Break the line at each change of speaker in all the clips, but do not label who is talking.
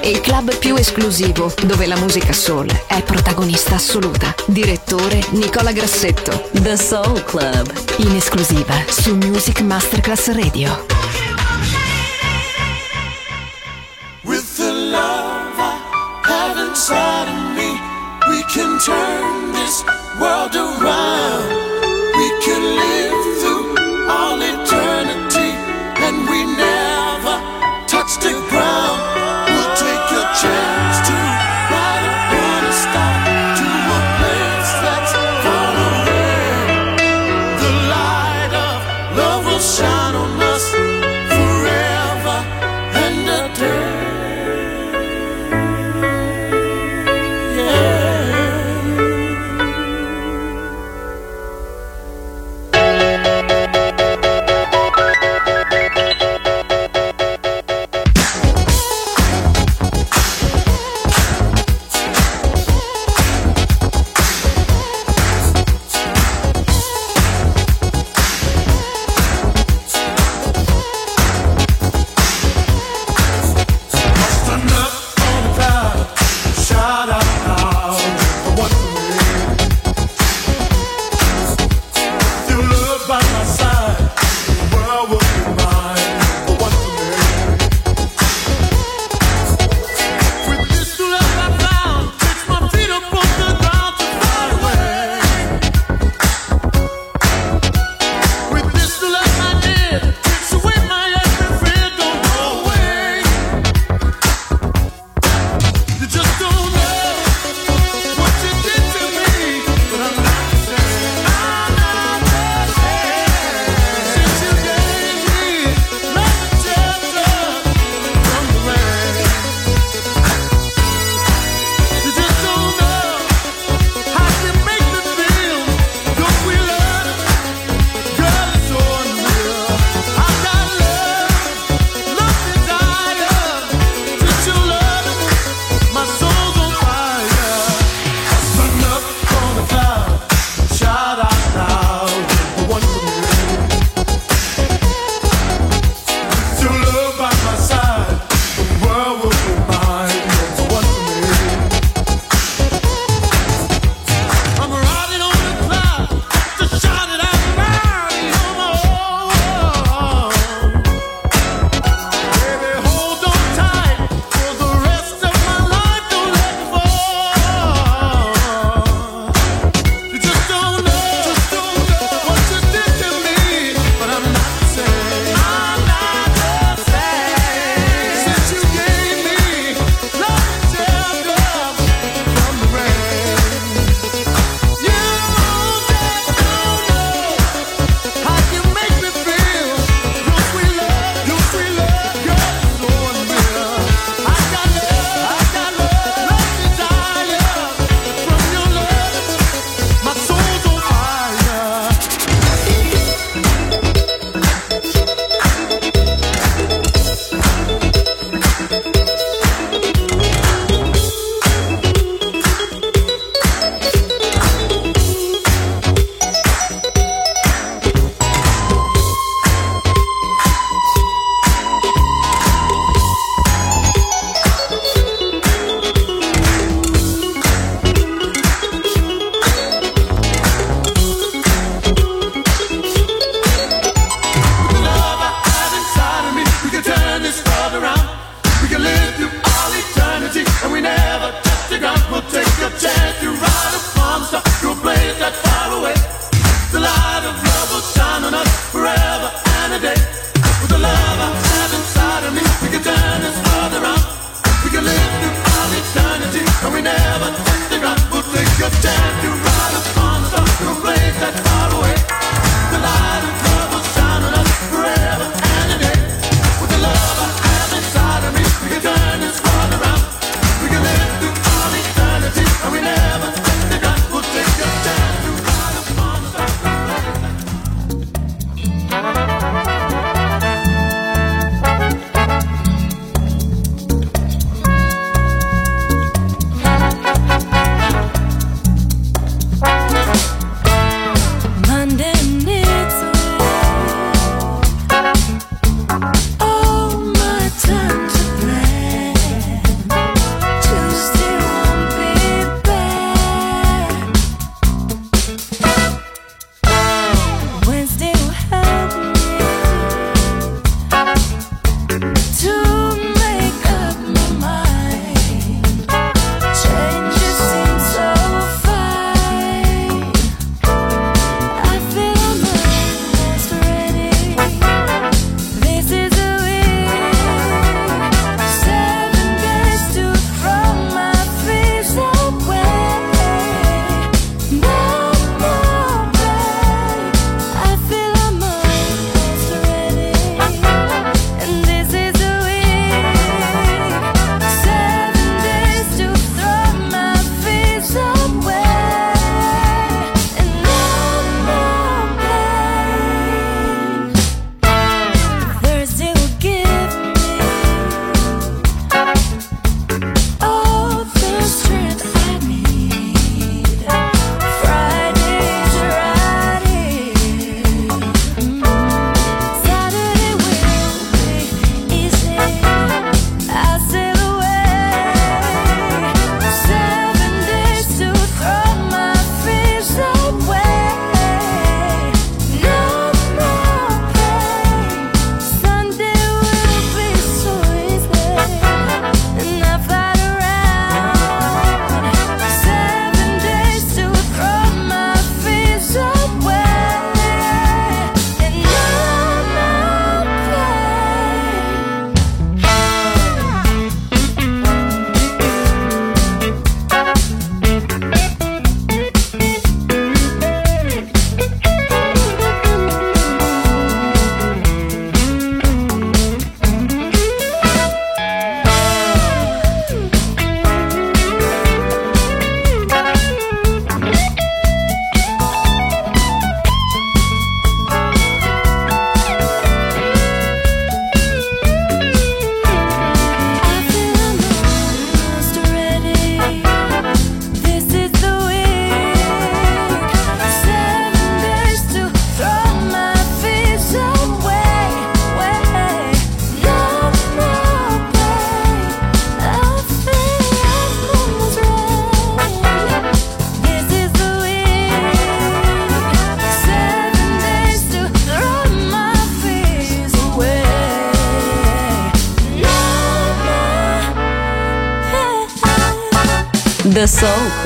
e il club più esclusivo dove la musica soul è protagonista assoluta. Direttore Nicola Grassetto. The Soul Club. In esclusiva su Music Masterclass Radio.
With the love I have inside of me, we can turn this world around. We can live.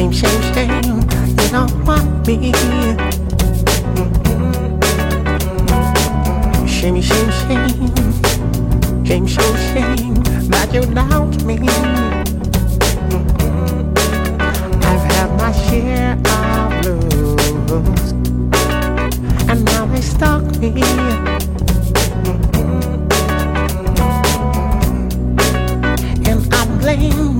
Shame, shame, shame, you don't want me. Shame, shame, shame, shame, shame, shame that you doubt me. I've had my share of blues, and now they stalk me. blame me.
radio,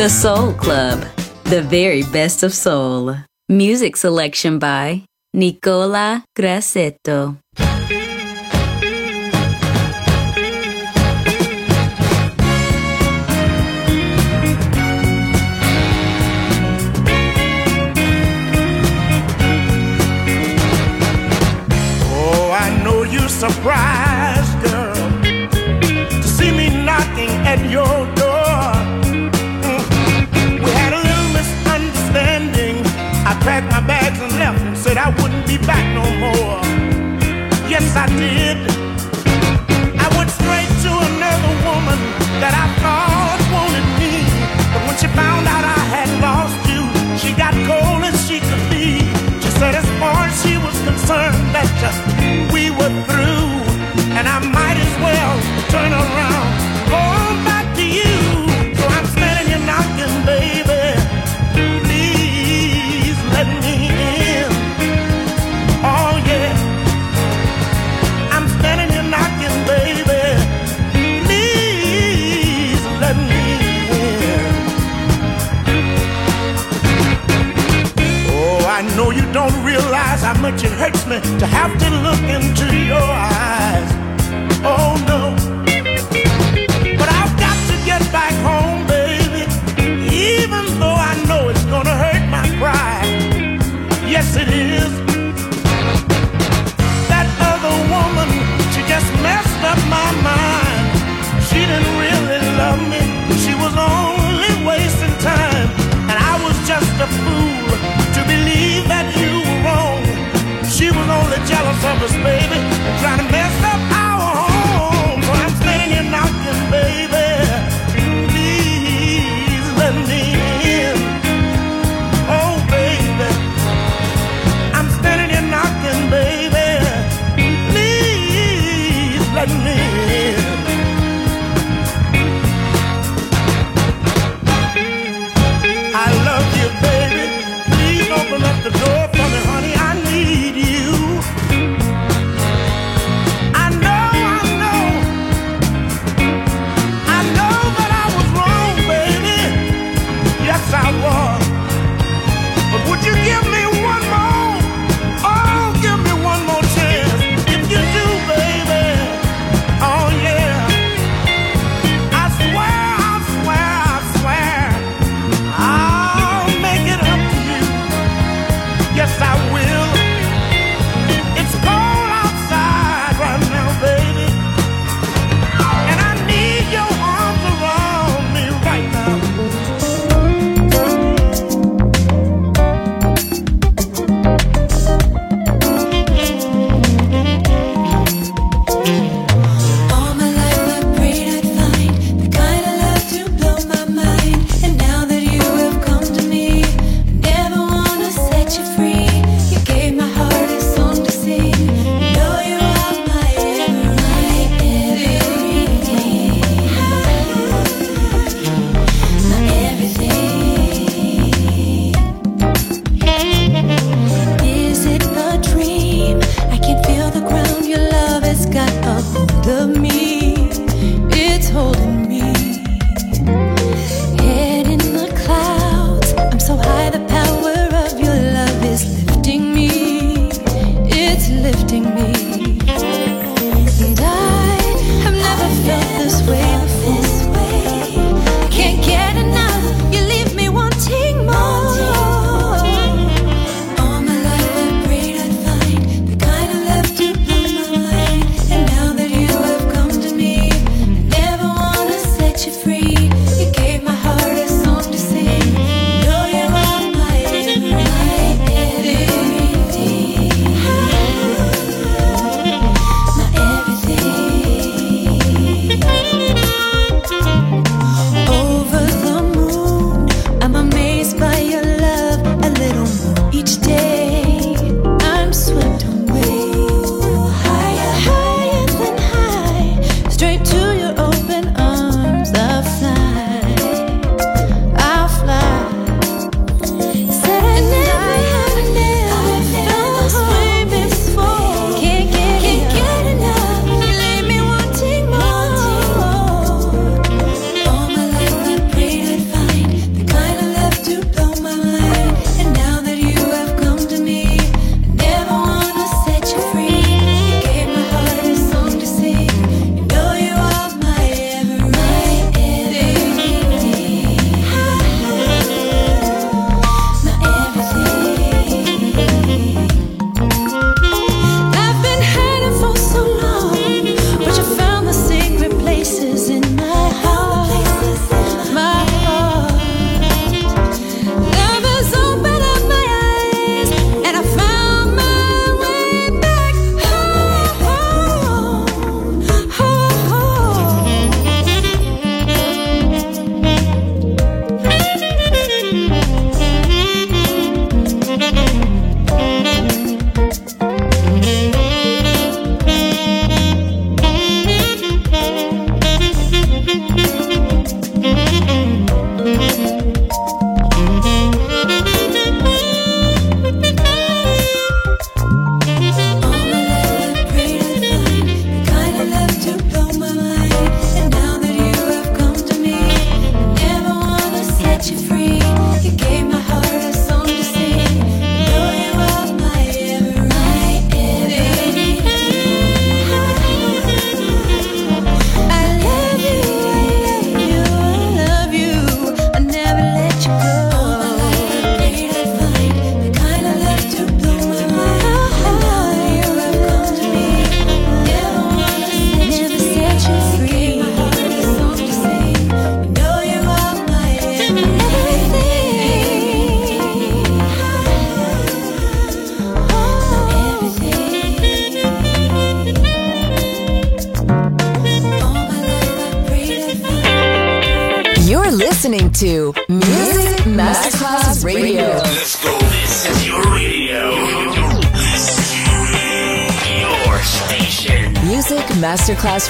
The Soul Club, the very best of soul. Music selection by Nicola Grassetto.
Oh, I know you're surprised, girl, to see me knocking at your door. Packed my bags and left and said I wouldn't be back no more. Yes, I did. I went straight to another woman that I thought wanted me. But when she found out I had lost you, she got cold as she could be. She said, as far as she was concerned, that uh, we were through. And I might as well turn around, how much it hurts me to have to look into your eyes. Oh no. But I've
got to get back home,
baby, even though I know it's gonna hurt
my pride. Yes, it is. of
us, baby, try to mess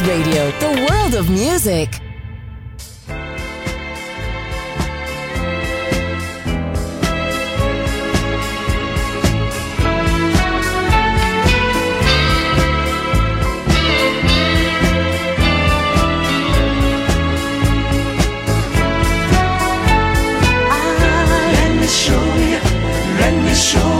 Radio, the world of music. Show